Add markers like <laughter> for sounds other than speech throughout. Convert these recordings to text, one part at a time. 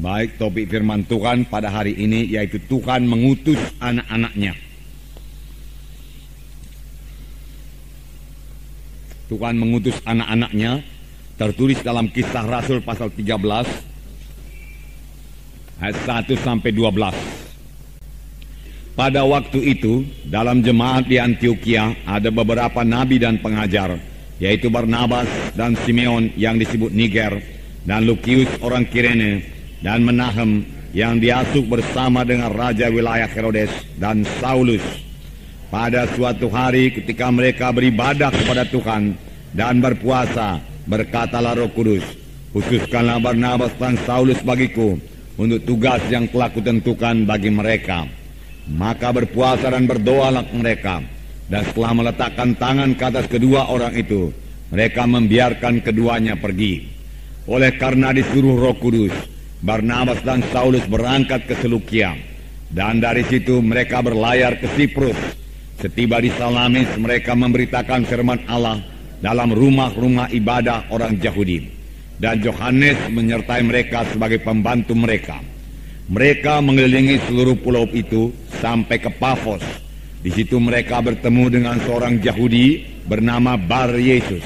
Baik topik firman Tuhan pada hari ini yaitu Tuhan mengutus anak-anaknya. Tuhan mengutus anak-anaknya tertulis dalam kisah Rasul pasal 13 ayat 1 sampai 12. Pada waktu itu dalam jemaat di Antioquia ada beberapa nabi dan pengajar yaitu Barnabas dan Simeon yang disebut Niger dan Lukius orang Kirene dan Menahem yang diasuk bersama dengan raja wilayah Herodes dan Saulus pada suatu hari ketika mereka beribadah kepada Tuhan dan berpuasa, berkatalah roh kudus, khususkanlah Barnabas dan Saulus bagiku untuk tugas yang telah kutentukan bagi mereka. Maka berpuasa dan berdoalah mereka. Dan setelah meletakkan tangan ke atas kedua orang itu, mereka membiarkan keduanya pergi. Oleh karena disuruh roh kudus, Barnabas dan Saulus berangkat ke Selukia. Dan dari situ mereka berlayar ke Siprus Setiba di Salamis mereka memberitakan firman Allah dalam rumah-rumah ibadah orang Yahudi. Dan Yohanes menyertai mereka sebagai pembantu mereka. Mereka mengelilingi seluruh pulau itu sampai ke Pafos. Di situ mereka bertemu dengan seorang Yahudi bernama Bar Yesus.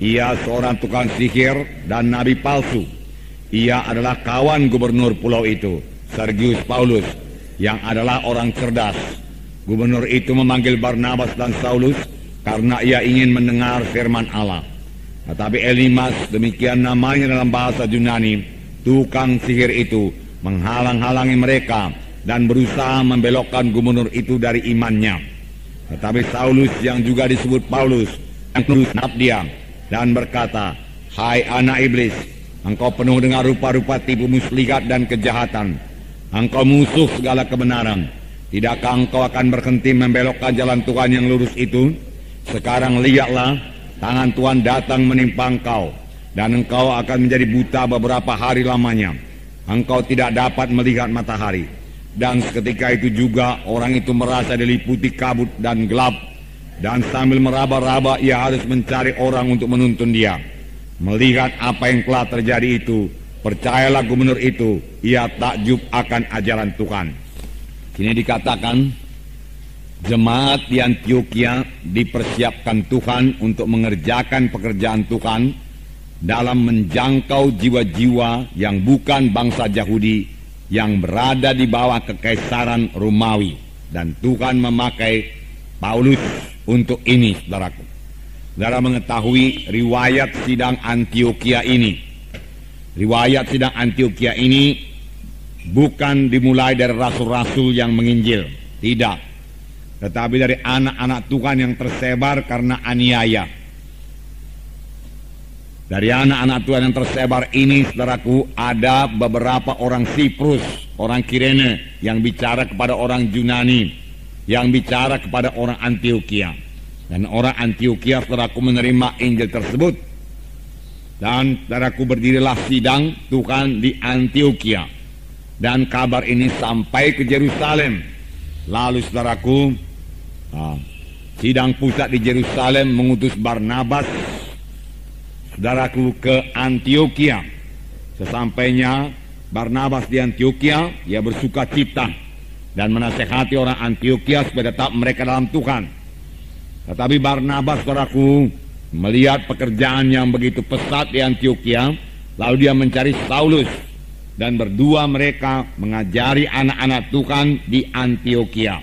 Ia seorang tukang sihir dan nabi palsu. Ia adalah kawan gubernur pulau itu, Sergius Paulus, yang adalah orang cerdas Gubernur itu memanggil Barnabas dan Saulus karena ia ingin mendengar firman Allah. Tetapi Elimas, demikian namanya dalam bahasa Yunani, tukang sihir itu menghalang-halangi mereka dan berusaha membelokkan gubernur itu dari imannya. Tetapi Saulus yang juga disebut Paulus, yang terus dia dan berkata, Hai anak iblis, engkau penuh dengan rupa-rupa tipu muslihat dan kejahatan. Engkau musuh segala kebenaran Tidakkah engkau akan berhenti membelokkan jalan Tuhan yang lurus itu? Sekarang lihatlah, tangan Tuhan datang menimpa engkau, dan engkau akan menjadi buta beberapa hari lamanya. Engkau tidak dapat melihat matahari. Dan seketika itu juga orang itu merasa diliputi kabut dan gelap. Dan sambil meraba-raba ia harus mencari orang untuk menuntun dia. Melihat apa yang telah terjadi itu, percayalah gubernur itu, ia takjub akan ajaran Tuhan. Kini dikatakan jemaat di Antioquia dipersiapkan Tuhan untuk mengerjakan pekerjaan Tuhan dalam menjangkau jiwa-jiwa yang bukan bangsa Yahudi yang berada di bawah kekaisaran Romawi dan Tuhan memakai Paulus untuk ini saudaraku. Saudara mengetahui riwayat sidang Antioquia ini. Riwayat sidang Antioquia ini bukan dimulai dari rasul-rasul yang menginjil, tidak. Tetapi dari anak-anak Tuhan yang tersebar karena aniaya. Dari anak-anak Tuhan yang tersebar ini, saudaraku, ada beberapa orang Siprus, orang Kirene, yang bicara kepada orang Yunani, yang bicara kepada orang Antioquia. Dan orang Antioquia, saudaraku, menerima Injil tersebut. Dan saudaraku berdirilah sidang Tuhan di Antioquia dan kabar ini sampai ke Jerusalem. Lalu saudaraku, ah, sidang pusat di Jerusalem mengutus Barnabas, saudaraku ke Antioquia. Sesampainya Barnabas di Antioquia, ia bersuka cita dan menasehati orang Antioquia supaya tetap mereka dalam Tuhan. Tetapi Barnabas, saudaraku, melihat pekerjaan yang begitu pesat di Antioquia, lalu dia mencari Saulus dan berdua mereka mengajari anak-anak Tuhan di Antioquia.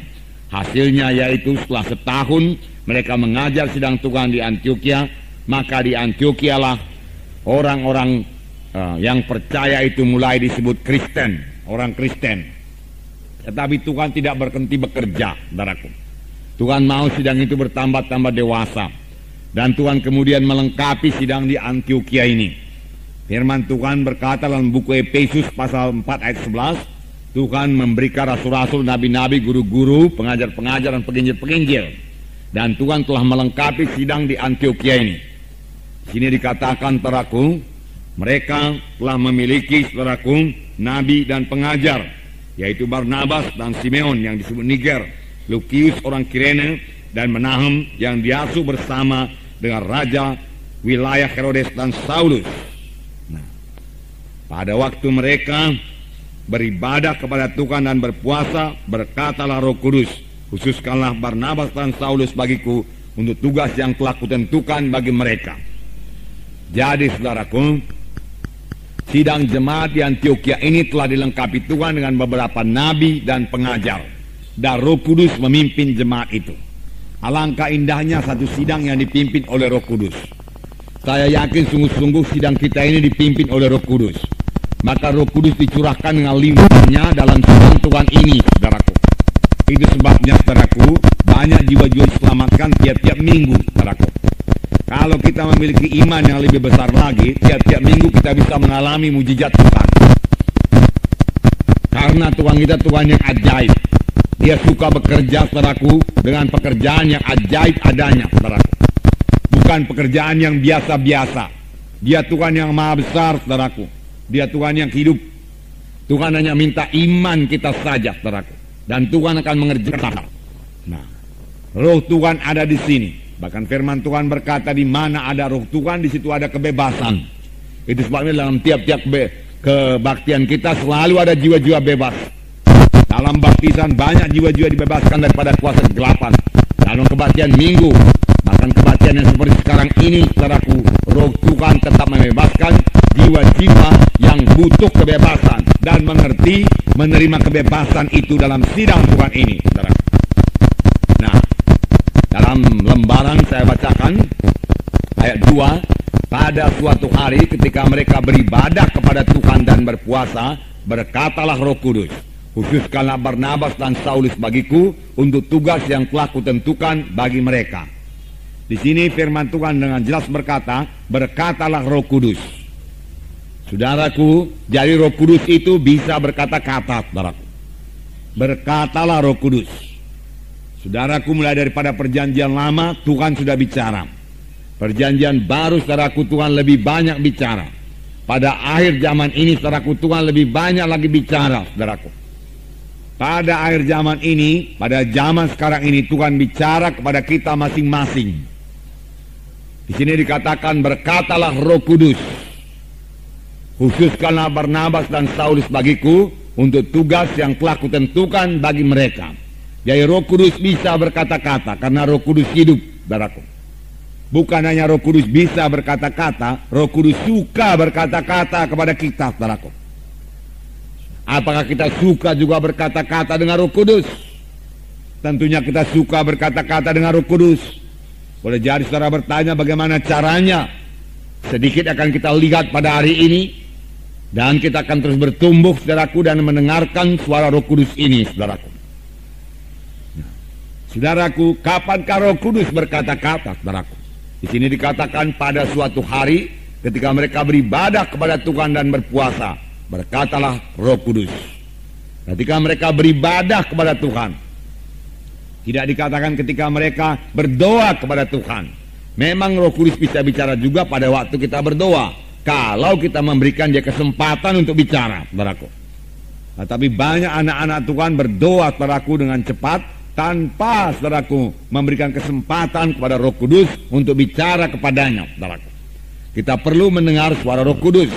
Hasilnya yaitu setelah setahun mereka mengajar sidang Tuhan di Antioquia, maka di Antioquia lah orang-orang uh, yang percaya itu mulai disebut Kristen, orang Kristen. Tetapi Tuhan tidak berhenti bekerja, saudaraku. Tuhan mau sidang itu bertambah-tambah dewasa. Dan Tuhan kemudian melengkapi sidang di Antioquia ini Firman Tuhan berkata dalam buku Efesus pasal 4 ayat 11, Tuhan memberikan rasul-rasul, nabi-nabi, guru-guru, pengajar-pengajar dan penginjil-penginjil. Dan Tuhan telah melengkapi sidang di Antioquia ini. Sini dikatakan teraku, mereka telah memiliki saudaraku nabi dan pengajar, yaitu Barnabas dan Simeon yang disebut Niger, Lukius orang Kirene, dan Menahem yang diasuh bersama dengan Raja wilayah Herodes dan Saulus. Pada waktu mereka beribadah kepada Tuhan dan berpuasa, berkatalah roh kudus, khususkanlah Barnabas dan Saulus bagiku untuk tugas yang telah kutentukan bagi mereka. Jadi saudaraku, sidang jemaat di Antioquia ini telah dilengkapi Tuhan dengan beberapa nabi dan pengajar. Dan roh kudus memimpin jemaat itu. Alangkah indahnya satu sidang yang dipimpin oleh roh kudus. Saya yakin sungguh-sungguh sidang kita ini dipimpin oleh roh kudus maka roh kudus dicurahkan dengan limpahnya dalam sidang Tuhan ini, saudaraku. Itu sebabnya, saudaraku, banyak jiwa-jiwa diselamatkan tiap-tiap minggu, saudaraku. Kalau kita memiliki iman yang lebih besar lagi, tiap-tiap minggu kita bisa mengalami mujizat Tuhan. Karena Tuhan kita Tuhan yang ajaib. Dia suka bekerja, saudaraku, dengan pekerjaan yang ajaib adanya, saudaraku. Bukan pekerjaan yang biasa-biasa. Dia Tuhan yang maha besar, saudaraku dia Tuhan yang hidup. Tuhan hanya minta iman kita saja, saudaraku. Dan Tuhan akan mengerjakan. Nah, roh Tuhan ada di sini. Bahkan firman Tuhan berkata di mana ada roh Tuhan, di situ ada kebebasan. Itu sebabnya dalam tiap-tiap kebaktian kita selalu ada jiwa-jiwa bebas. Dalam baptisan banyak jiwa-jiwa dibebaskan daripada kuasa kegelapan. Dalam kebaktian minggu, bahkan kebaktian yang seperti sekarang ini, saudaraku, roh Tuhan tetap membebaskan jiwa-jiwa yang butuh kebebasan dan mengerti menerima kebebasan itu dalam sidang Tuhan ini. Saudara. Nah, dalam lembaran saya bacakan ayat 2, pada suatu hari ketika mereka beribadah kepada Tuhan dan berpuasa, berkatalah Roh Kudus, khususkanlah Barnabas dan Saulus bagiku untuk tugas yang telah kutentukan bagi mereka. Di sini firman Tuhan dengan jelas berkata, berkatalah Roh Kudus. Saudaraku, jadi roh kudus itu bisa berkata-kata, saudaraku. Berkatalah roh kudus. Saudaraku mulai daripada perjanjian lama, Tuhan sudah bicara. Perjanjian baru, saudaraku, Tuhan lebih banyak bicara. Pada akhir zaman ini, saudaraku, Tuhan lebih banyak lagi bicara, saudaraku. Pada akhir zaman ini, pada zaman sekarang ini, Tuhan bicara kepada kita masing-masing. Di sini dikatakan, berkatalah roh kudus Khususkanlah Barnabas dan Saulus bagiku untuk tugas yang telah kutentukan bagi mereka. Jadi roh kudus bisa berkata-kata karena roh kudus hidup, daraku. Bukan hanya roh kudus bisa berkata-kata, roh kudus suka berkata-kata kepada kita, daraku. Apakah kita suka juga berkata-kata dengan roh kudus? Tentunya kita suka berkata-kata dengan roh kudus. Boleh jadi saudara bertanya bagaimana caranya. Sedikit akan kita lihat pada hari ini dan kita akan terus bertumbuh, saudaraku, dan mendengarkan suara roh kudus ini, saudaraku. Saudaraku, kapankah roh kudus berkata-kata, saudaraku? Di sini dikatakan pada suatu hari, ketika mereka beribadah kepada Tuhan dan berpuasa, berkatalah roh kudus. Ketika mereka beribadah kepada Tuhan, tidak dikatakan ketika mereka berdoa kepada Tuhan. Memang roh kudus bisa bicara juga pada waktu kita berdoa. Kalau kita memberikan dia kesempatan untuk bicara, saudaraku. Nah, tapi banyak anak-anak Tuhan berdoa saudaraku dengan cepat tanpa saudaraku memberikan kesempatan kepada Roh Kudus untuk bicara kepadanya, saudaraku. Kita perlu mendengar suara Roh Kudus.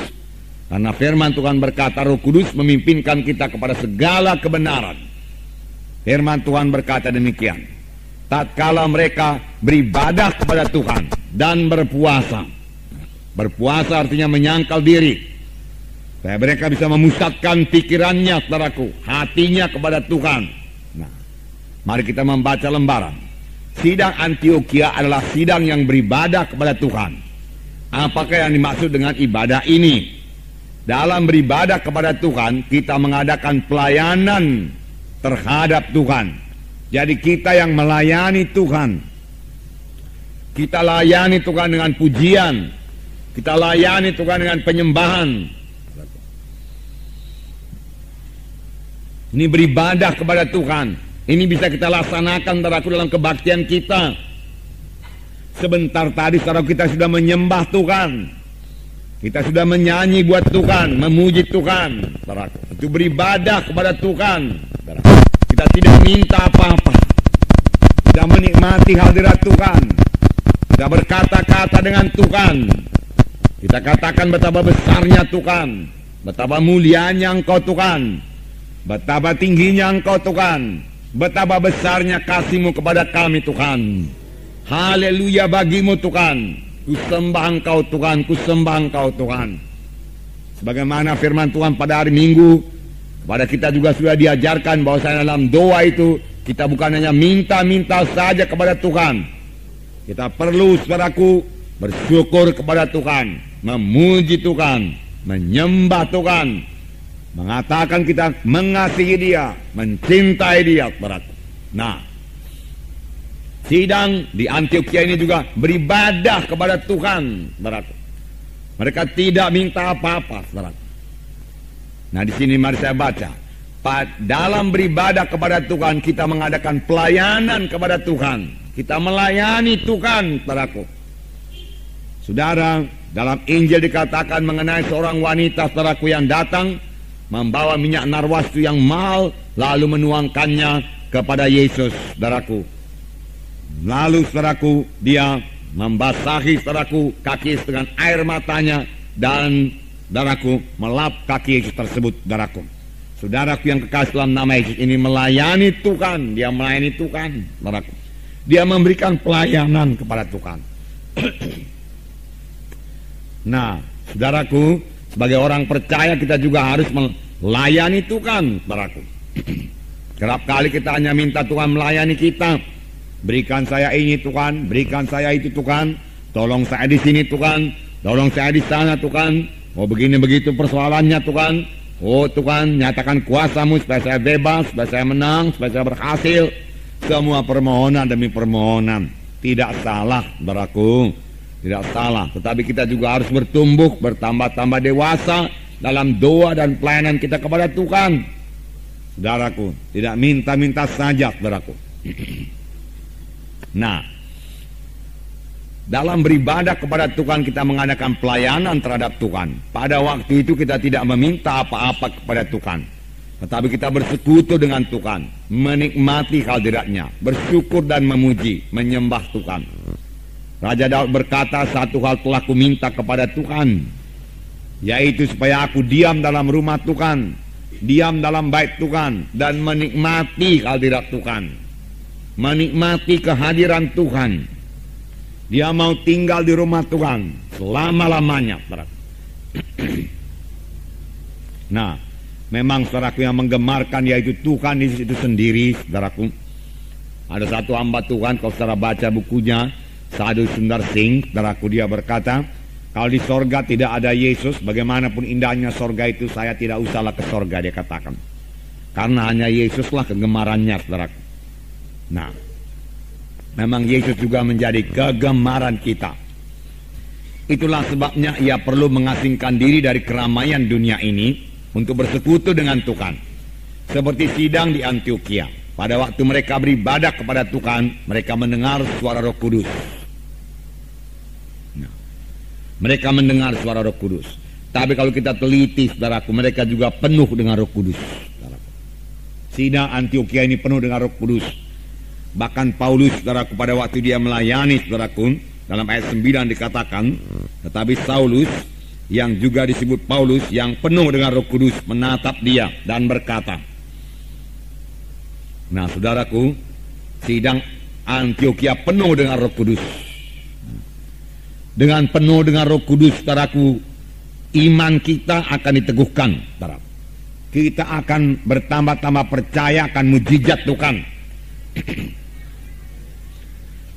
Karena firman Tuhan berkata Roh Kudus memimpinkan kita kepada segala kebenaran. Firman Tuhan berkata demikian. Tatkala mereka beribadah kepada Tuhan dan berpuasa, Berpuasa artinya menyangkal diri. Supaya mereka bisa memusatkan pikirannya, saudaraku, hatinya kepada Tuhan. Nah, mari kita membaca lembaran. Sidang Antioquia adalah sidang yang beribadah kepada Tuhan. Apakah yang dimaksud dengan ibadah ini? Dalam beribadah kepada Tuhan, kita mengadakan pelayanan terhadap Tuhan. Jadi kita yang melayani Tuhan. Kita layani Tuhan dengan pujian, kita layani Tuhan dengan penyembahan. Ini beribadah kepada Tuhan. Ini bisa kita laksanakan teraku dalam kebaktian kita. Sebentar tadi saudara kita sudah menyembah Tuhan. Kita sudah menyanyi buat Tuhan, memuji Tuhan. Itu beribadah kepada Tuhan. Kita tidak minta apa-apa. Kita menikmati hadirat Tuhan. Kita berkata-kata dengan Tuhan. Kita katakan betapa besarnya Tuhan. Betapa mulianya Engkau Tuhan. Betapa tingginya Engkau Tuhan. Betapa besarnya kasihmu kepada kami Tuhan. Haleluya bagimu Tuhan. Kusembah Engkau Tuhan, kusembah Engkau Tuhan. Sebagaimana firman Tuhan pada hari Minggu, kepada kita juga sudah diajarkan bahwa saya dalam doa itu kita bukan hanya minta-minta saja kepada Tuhan. Kita perlu saudaraku bersyukur kepada Tuhan, memuji Tuhan, menyembah Tuhan, mengatakan kita mengasihi Dia, mencintai Dia, saudaraku. Nah, sidang di Antioquia ini juga beribadah kepada Tuhan, saudaraku. Mereka tidak minta apa-apa, saudaraku. Nah, di sini mari saya baca. Dalam beribadah kepada Tuhan, kita mengadakan pelayanan kepada Tuhan. Kita melayani Tuhan, saudaraku. Saudara, dalam Injil dikatakan mengenai seorang wanita saudaraku yang datang membawa minyak narwastu yang mahal lalu menuangkannya kepada Yesus saudaraku. Lalu saudaraku dia membasahi saudaraku kaki dengan air matanya dan saudaraku melap kaki Yesus tersebut saudaraku. Saudaraku yang kekasih dalam nama Yesus ini melayani Tuhan, dia melayani Tuhan saudaraku. Dia memberikan pelayanan kepada Tuhan. <clears throat> Nah, saudaraku, sebagai orang percaya kita juga harus melayani Tuhan, saudaraku. <clears throat> Kerap kali kita hanya minta Tuhan melayani kita. Berikan saya ini Tuhan, berikan saya itu Tuhan, tolong saya di sini Tuhan, tolong saya di sana Tuhan. Oh begini begitu persoalannya Tuhan. Oh Tuhan nyatakan kuasamu supaya saya bebas, supaya saya menang, supaya saya berhasil. Semua permohonan demi permohonan. Tidak salah, saudaraku. Tidak salah, tetapi kita juga harus bertumbuh, bertambah-tambah dewasa dalam doa dan pelayanan kita kepada Tuhan. Saudaraku, tidak minta-minta saja, saudaraku. <clears throat> Nah, dalam beribadah kepada Tuhan kita mengadakan pelayanan terhadap Tuhan. Pada waktu itu kita tidak meminta apa-apa kepada Tuhan. Tetapi kita bersekutu dengan Tuhan. Menikmati hadiratnya. Bersyukur dan memuji. Menyembah Tuhan. Raja Daud berkata satu hal telah kuminta kepada Tuhan yaitu supaya aku diam dalam rumah Tuhan diam dalam bait Tuhan dan menikmati hadirat Tuhan menikmati kehadiran Tuhan dia mau tinggal di rumah Tuhan selama-lamanya <clears throat> nah memang saudaraku yang menggemarkan yaitu Tuhan di situ sendiri saudaraku ada satu hamba Tuhan kalau saudara baca bukunya Sadhu Sundar Singh, saudaraku dia berkata, kalau di sorga tidak ada Yesus, bagaimanapun indahnya sorga itu, saya tidak usahlah ke sorga, dia katakan. Karena hanya Yesuslah kegemarannya, saudaraku. Nah, memang Yesus juga menjadi kegemaran kita. Itulah sebabnya ia perlu mengasingkan diri dari keramaian dunia ini untuk bersekutu dengan Tuhan. Seperti sidang di Antioquia. Pada waktu mereka beribadah kepada Tuhan, mereka mendengar suara roh kudus. Mereka mendengar suara roh kudus. Tapi kalau kita teliti, saudaraku, mereka juga penuh dengan roh kudus. Sina Antioquia ini penuh dengan roh kudus. Bahkan Paulus, saudaraku, pada waktu dia melayani, saudaraku, dalam ayat 9 dikatakan, tetapi Saulus, yang juga disebut Paulus, yang penuh dengan roh kudus, menatap dia dan berkata, Nah, saudaraku, sidang Antioquia penuh dengan roh kudus dengan penuh dengan roh kudus saudaraku iman kita akan diteguhkan saudara. kita akan bertambah-tambah percaya akan mujizat Tuhan <clears throat>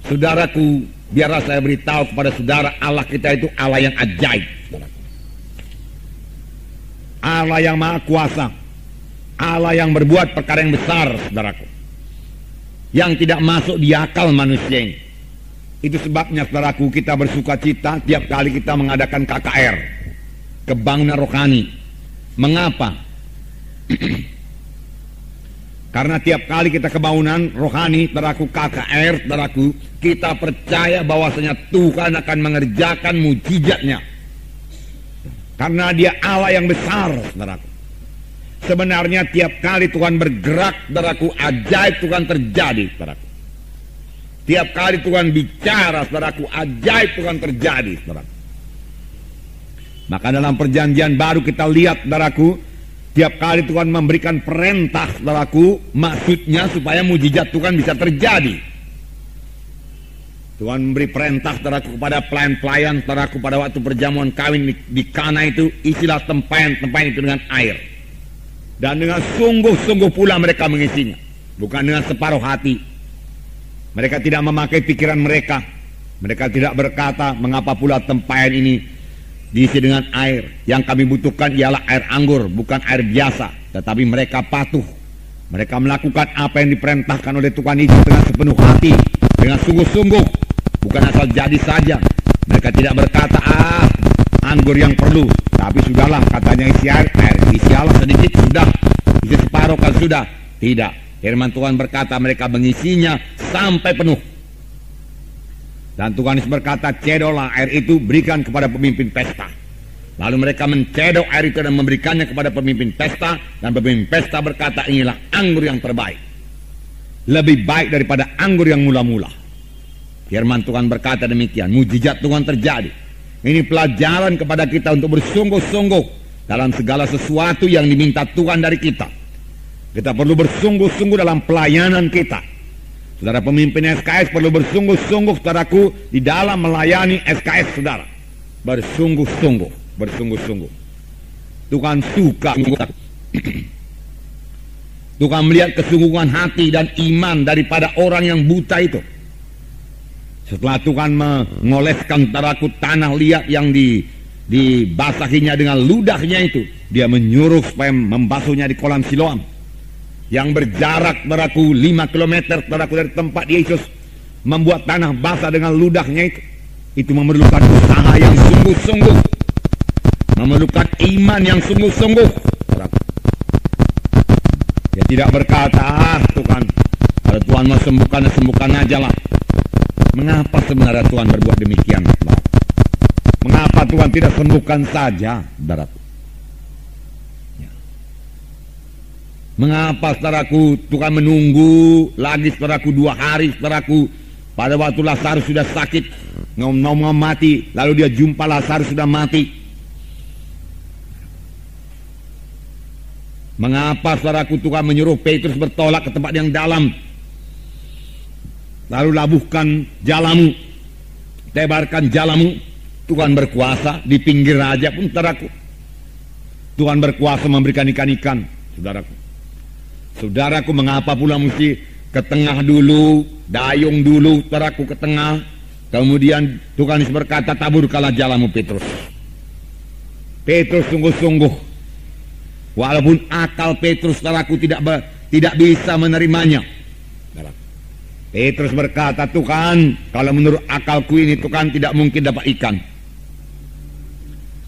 saudaraku biarlah saya beritahu kepada saudara Allah kita itu Allah yang ajaib. Allah yang maha kuasa Allah yang berbuat perkara yang besar saudaraku yang tidak masuk di akal manusia ini itu sebabnya saudaraku kita bersuka cita tiap kali kita mengadakan KKR. Kebangunan rohani. Mengapa? <clears throat> Karena tiap kali kita kebangunan rohani, saudaraku KKR, saudaraku, kita percaya bahwasanya Tuhan akan mengerjakan mujizatnya. Karena dia Allah yang besar, saudaraku. Sebenarnya tiap kali Tuhan bergerak, saudaraku, ajaib Tuhan terjadi, saudaraku. Tiap kali Tuhan bicara, saudaraku, ajaib Tuhan terjadi, saudaraku. Maka dalam perjanjian baru kita lihat, saudaraku, tiap kali Tuhan memberikan perintah, saudaraku, maksudnya supaya mujizat Tuhan bisa terjadi. Tuhan memberi perintah, saudaraku, kepada pelayan-pelayan, saudaraku, pada waktu perjamuan kawin di, di Kana itu, isilah tempayan-tempayan itu dengan air. Dan dengan sungguh-sungguh pula mereka mengisinya. Bukan dengan separuh hati. Mereka tidak memakai pikiran mereka. Mereka tidak berkata, mengapa pula tempayan ini diisi dengan air. Yang kami butuhkan ialah air anggur, bukan air biasa. Tetapi mereka patuh. Mereka melakukan apa yang diperintahkan oleh Tuhan Yesus dengan sepenuh hati, dengan sungguh-sungguh, bukan asal jadi saja. Mereka tidak berkata, ah, anggur yang perlu. Tapi sudahlah, katanya isi air, air isi Allah sedikit, sudah. Isi separuh kan sudah. Tidak. Firman Tuhan berkata mereka mengisinya sampai penuh. Dan Tuhan berkata, cedolah air itu berikan kepada pemimpin pesta. Lalu mereka mencedok air itu dan memberikannya kepada pemimpin pesta. Dan pemimpin pesta berkata, inilah anggur yang terbaik. Lebih baik daripada anggur yang mula-mula. Firman Tuhan berkata demikian. Mujizat Tuhan terjadi. Ini pelajaran kepada kita untuk bersungguh-sungguh dalam segala sesuatu yang diminta Tuhan dari kita. Kita perlu bersungguh-sungguh dalam pelayanan kita Saudara pemimpin SKS perlu bersungguh-sungguh saudaraku di dalam melayani SKS saudara. Bersungguh-sungguh, bersungguh-sungguh. Tuhan suka <clears throat> Tuhan melihat kesungguhan hati dan iman daripada orang yang buta itu. Setelah Tuhan mengoleskan taraku tanah liat yang di dibasahinya dengan ludahnya itu, dia menyuruh supaya membasuhnya di kolam Siloam yang berjarak beraku 5 km beraku dari tempat Yesus membuat tanah basah dengan ludahnya itu itu memerlukan usaha yang sungguh-sungguh. Memerlukan iman yang sungguh-sungguh. Dia tidak berkata ah Tuhan kalau Tuhan mau sembuhkan sembuhkan aja lah. Mengapa sebenarnya Tuhan berbuat demikian mengapa Tuhan tidak sembuhkan saja Mengapa saudaraku Tuhan menunggu lagi saudaraku dua hari saudaraku? Pada waktu Lazarus sudah sakit ngomong mati lalu dia jumpa Lazarus sudah mati. Mengapa saudaraku Tuhan menyuruh Petrus bertolak ke tempat yang dalam? Lalu labuhkan jalamu tebarkan jalamu. Tuhan berkuasa di pinggir raja pun saudaraku. Tuhan berkuasa memberikan ikan-ikan saudaraku Saudaraku mengapa pula mesti ke tengah dulu, dayung dulu, teraku ke tengah. Kemudian Tuhan Yesus berkata, taburkanlah jalanmu Petrus. Petrus sungguh-sungguh. Walaupun akal Petrus teraku tidak tidak bisa menerimanya. Petrus berkata, Tuhan, kalau menurut akalku ini Tuhan tidak mungkin dapat ikan.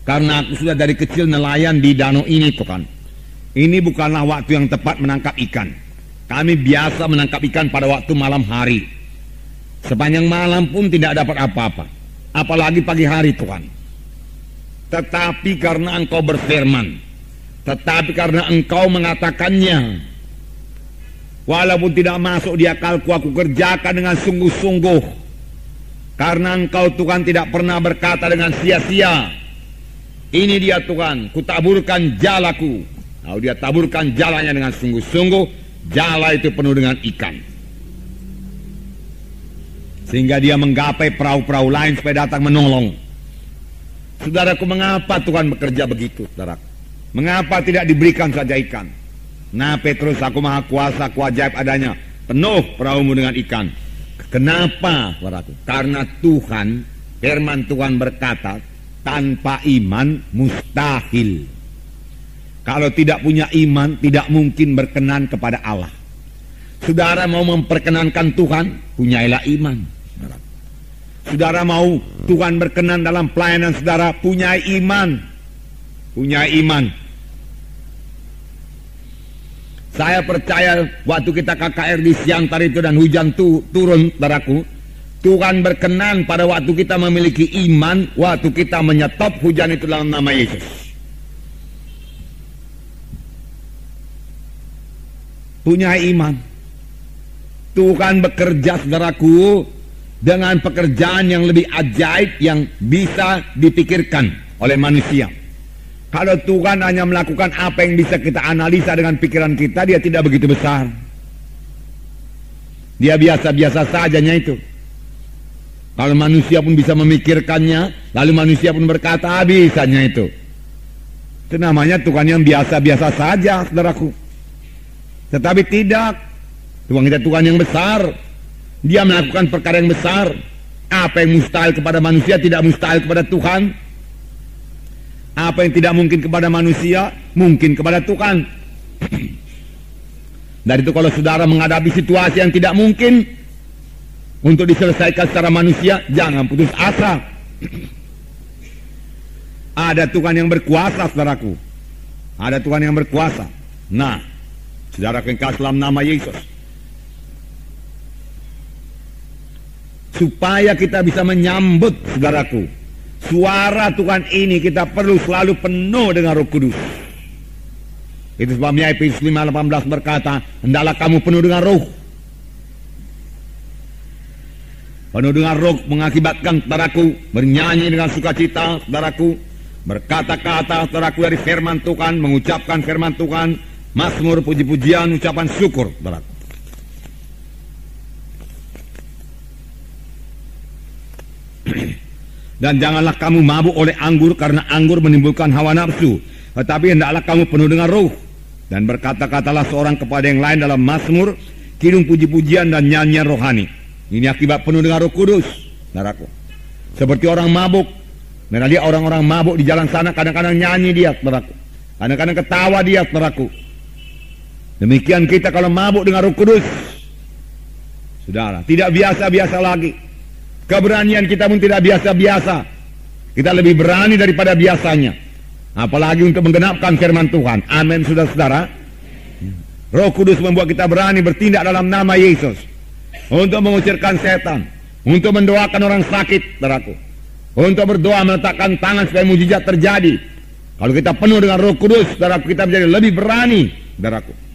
Karena aku sudah dari kecil nelayan di danau ini Tuhan. Ini bukanlah waktu yang tepat menangkap ikan. Kami biasa menangkap ikan pada waktu malam hari. Sepanjang malam pun tidak dapat apa-apa. Apalagi pagi hari Tuhan. Tetapi karena engkau berfirman. Tetapi karena engkau mengatakannya. Walaupun tidak masuk di akalku aku kerjakan dengan sungguh-sungguh. Karena engkau Tuhan tidak pernah berkata dengan sia-sia. Ini dia Tuhan, kutaburkan jalaku, Lalu dia taburkan jalannya dengan sungguh-sungguh, jala itu penuh dengan ikan. Sehingga dia menggapai perahu-perahu lain supaya datang menolong. Saudaraku, mengapa Tuhan bekerja begitu, saudara? Mengapa tidak diberikan saja ikan? Nah, Petrus, aku maha kuasa, aku ajaib adanya. Penuh perahumu dengan ikan. Kenapa, saudaraku? Karena Tuhan, firman Tuhan berkata, tanpa iman mustahil kalau tidak punya iman, tidak mungkin berkenan kepada Allah. Saudara mau memperkenankan Tuhan, punyailah iman. Saudara mau Tuhan berkenan dalam pelayanan saudara, punya iman. Punya iman. Saya percaya waktu kita KKR di Siantar itu dan hujan tu, turun, saudaraku, Tuhan berkenan pada waktu kita memiliki iman, waktu kita menyetop hujan itu dalam nama Yesus. Punya iman. Tuhan bekerja saudaraku dengan pekerjaan yang lebih ajaib yang bisa dipikirkan. oleh manusia. Kalau Tuhan hanya melakukan apa yang bisa kita analisa dengan pikiran kita, dia tidak begitu besar. Dia biasa-biasa sajanya itu. Kalau manusia pun bisa memikirkannya, lalu manusia pun berkata, bisanya itu. Itu namanya Tuhan yang biasa-biasa saja, saudaraku. Tetapi tidak. Tuhan kita Tuhan yang besar. Dia melakukan perkara yang besar. Apa yang mustahil kepada manusia tidak mustahil kepada Tuhan. Apa yang tidak mungkin kepada manusia, mungkin kepada Tuhan. <clears throat> Dari itu kalau saudara menghadapi situasi yang tidak mungkin untuk diselesaikan secara manusia, jangan putus asa. <clears throat> Ada Tuhan yang berkuasa, saudaraku. Ada Tuhan yang berkuasa. Nah, saudara kengkas dalam nama Yesus. Supaya kita bisa menyambut, saudaraku, Suara Tuhan ini kita perlu selalu penuh dengan roh kudus. Itu sebabnya Efesus 5.18 berkata, Hendaklah kamu penuh dengan roh. Penuh dengan roh mengakibatkan saudaraku bernyanyi dengan sukacita, saudaraku berkata-kata saudaraku dari firman Tuhan, mengucapkan firman Tuhan, Mazmur, puji-pujian, ucapan syukur, saudaraku. <clears throat> Dan janganlah kamu mabuk oleh anggur karena anggur menimbulkan hawa nafsu. Tetapi hendaklah kamu penuh dengan roh. Dan berkata-katalah seorang kepada yang lain dalam Mazmur, kidung puji-pujian dan nyanyian rohani. Ini akibat penuh dengan roh kudus. Naraku. Seperti orang mabuk. Lihat orang-orang mabuk di jalan sana kadang-kadang nyanyi dia, saudaraku. Kadang-kadang ketawa dia, saudaraku. Demikian kita kalau mabuk dengan roh kudus. Saudara, tidak biasa-biasa lagi. Keberanian kita pun tidak biasa-biasa. Kita lebih berani daripada biasanya. Apalagi untuk menggenapkan firman Tuhan. Amin, saudara-saudara. Roh Kudus membuat kita berani bertindak dalam nama Yesus. Untuk mengusirkan setan. Untuk mendoakan orang sakit, saudaraku. Untuk berdoa meletakkan tangan supaya mujizat terjadi. Kalau kita penuh dengan roh kudus, saudaraku, kita menjadi lebih berani, saudaraku.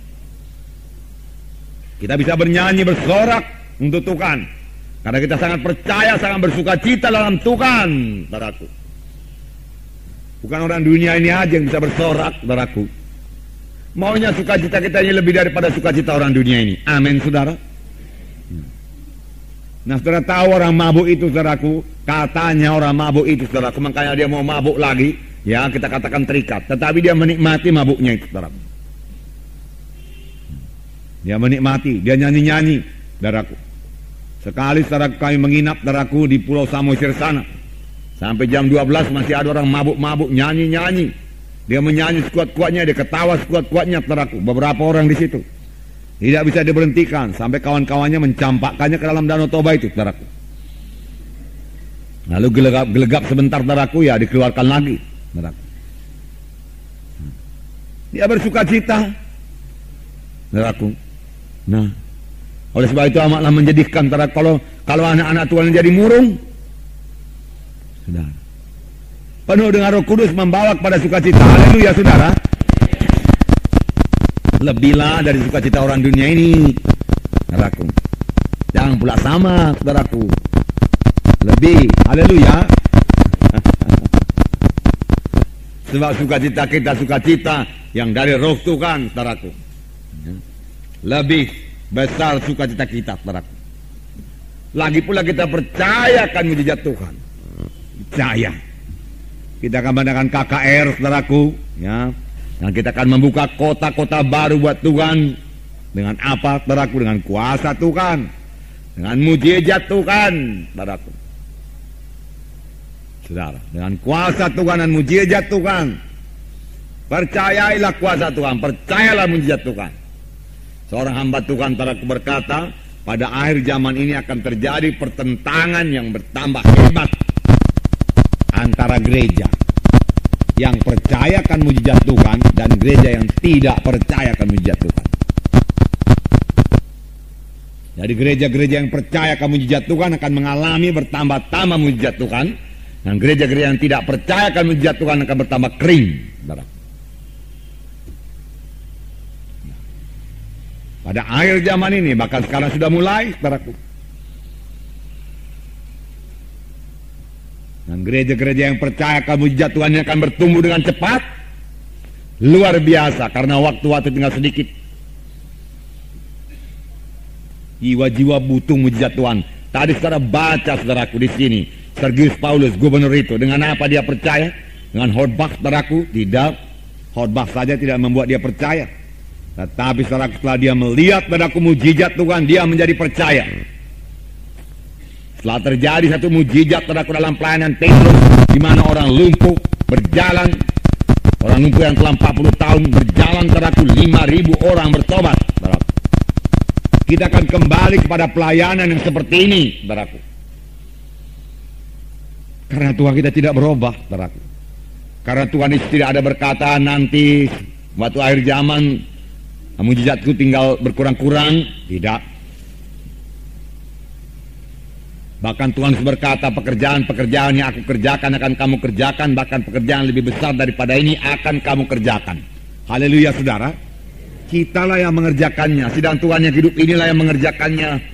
Kita bisa bernyanyi, bersorak untuk Tuhan. Karena kita sangat percaya, sangat bersuka cita dalam Tuhan, saudaraku. Bukan orang dunia ini aja yang bisa bersorak, saudaraku. Maunya sukacita kita ini lebih daripada sukacita orang dunia ini. Amin, saudara. Nah, saudara tahu orang mabuk itu, saudaraku. Katanya orang mabuk itu, saudaraku. Makanya dia mau mabuk lagi. Ya, kita katakan terikat. Tetapi dia menikmati mabuknya itu, saudaraku. Dia menikmati, dia nyanyi-nyanyi, saudaraku. Sekali saudara kami menginap daraku di Pulau Samosir sana. Sampai jam 12 masih ada orang mabuk-mabuk nyanyi-nyanyi. Dia menyanyi sekuat-kuatnya, dia ketawa sekuat-kuatnya saudaraku. Beberapa orang di situ. Tidak bisa diberhentikan sampai kawan-kawannya mencampakkannya ke dalam danau Toba itu saudaraku. Lalu gelegap-gelegap sebentar saudaraku ya dikeluarkan lagi saudaraku. Dia bersuka cita saudaraku. Nah, oleh sebab itu amatlah menjadikan kalau kalau anak-anak Tuhan jadi murung. Saudara. Penuh dengan roh kudus membawa kepada sukacita. Haleluya saudara. Lebihlah dari sukacita orang dunia ini. Saudaraku. Jangan pula sama saudaraku. Lebih. Haleluya. <laughs> Sebab sukacita kita sukacita yang dari roh Tuhan saudaraku. Lebih Besar sukacita kita, saudaraku. Lagi pula kita percaya akan mujizat Tuhan. Percaya. Kita akan mengadakan KKR, saudaraku. Ya. Dan kita akan membuka kota-kota baru buat Tuhan. Dengan apa, saudaraku? Dengan kuasa Tuhan. Dengan mujizat Tuhan, saudaraku. Saudara, dengan kuasa Tuhan dan mujizat Tuhan. Percayailah kuasa Tuhan, percayalah mujizat Tuhan. Seorang hamba Tuhan antara berkata, pada akhir zaman ini akan terjadi pertentangan yang bertambah hebat antara gereja yang percaya akan mujizat Tuhan dan gereja yang tidak percaya akan mujizat Tuhan. Jadi gereja-gereja yang percaya akan mujizat Tuhan akan mengalami bertambah-tambah mujizat Tuhan dan gereja-gereja yang tidak percaya akan mujizat Tuhan akan bertambah kering. Saudara. Pada akhir zaman ini, bahkan sekarang sudah mulai, saudaraku. Dan gereja-gereja yang percaya kamu ini akan bertumbuh dengan cepat. Luar biasa karena waktu-waktu tinggal sedikit. Jiwa-jiwa butuh mujizat Tuhan. Tadi saudara baca saudaraku di sini. Sergius Paulus, gubernur itu. Dengan apa dia percaya? Dengan khotbah saudaraku? Tidak. Khotbah saja tidak membuat dia percaya. Tetapi setelah dia melihat saudaraku mujizat Tuhan, dia menjadi percaya. Setelah terjadi satu mujizat saudaraku dalam pelayanan Petrus, di mana orang lumpuh berjalan, orang lumpuh yang telah 40 tahun berjalan saudaraku 5.000 orang bertobat. Kita akan kembali kepada pelayanan yang seperti ini, saudaraku. Karena Tuhan kita tidak berubah, saudaraku. Karena Tuhan itu tidak ada berkata nanti waktu akhir zaman mujizatku tinggal berkurang-kurang, tidak. Bahkan Tuhan berkata pekerjaan-pekerjaan yang aku kerjakan akan kamu kerjakan, bahkan pekerjaan lebih besar daripada ini akan kamu kerjakan. Haleluya saudara. Kitalah yang mengerjakannya, sidang Tuhan yang hidup inilah yang mengerjakannya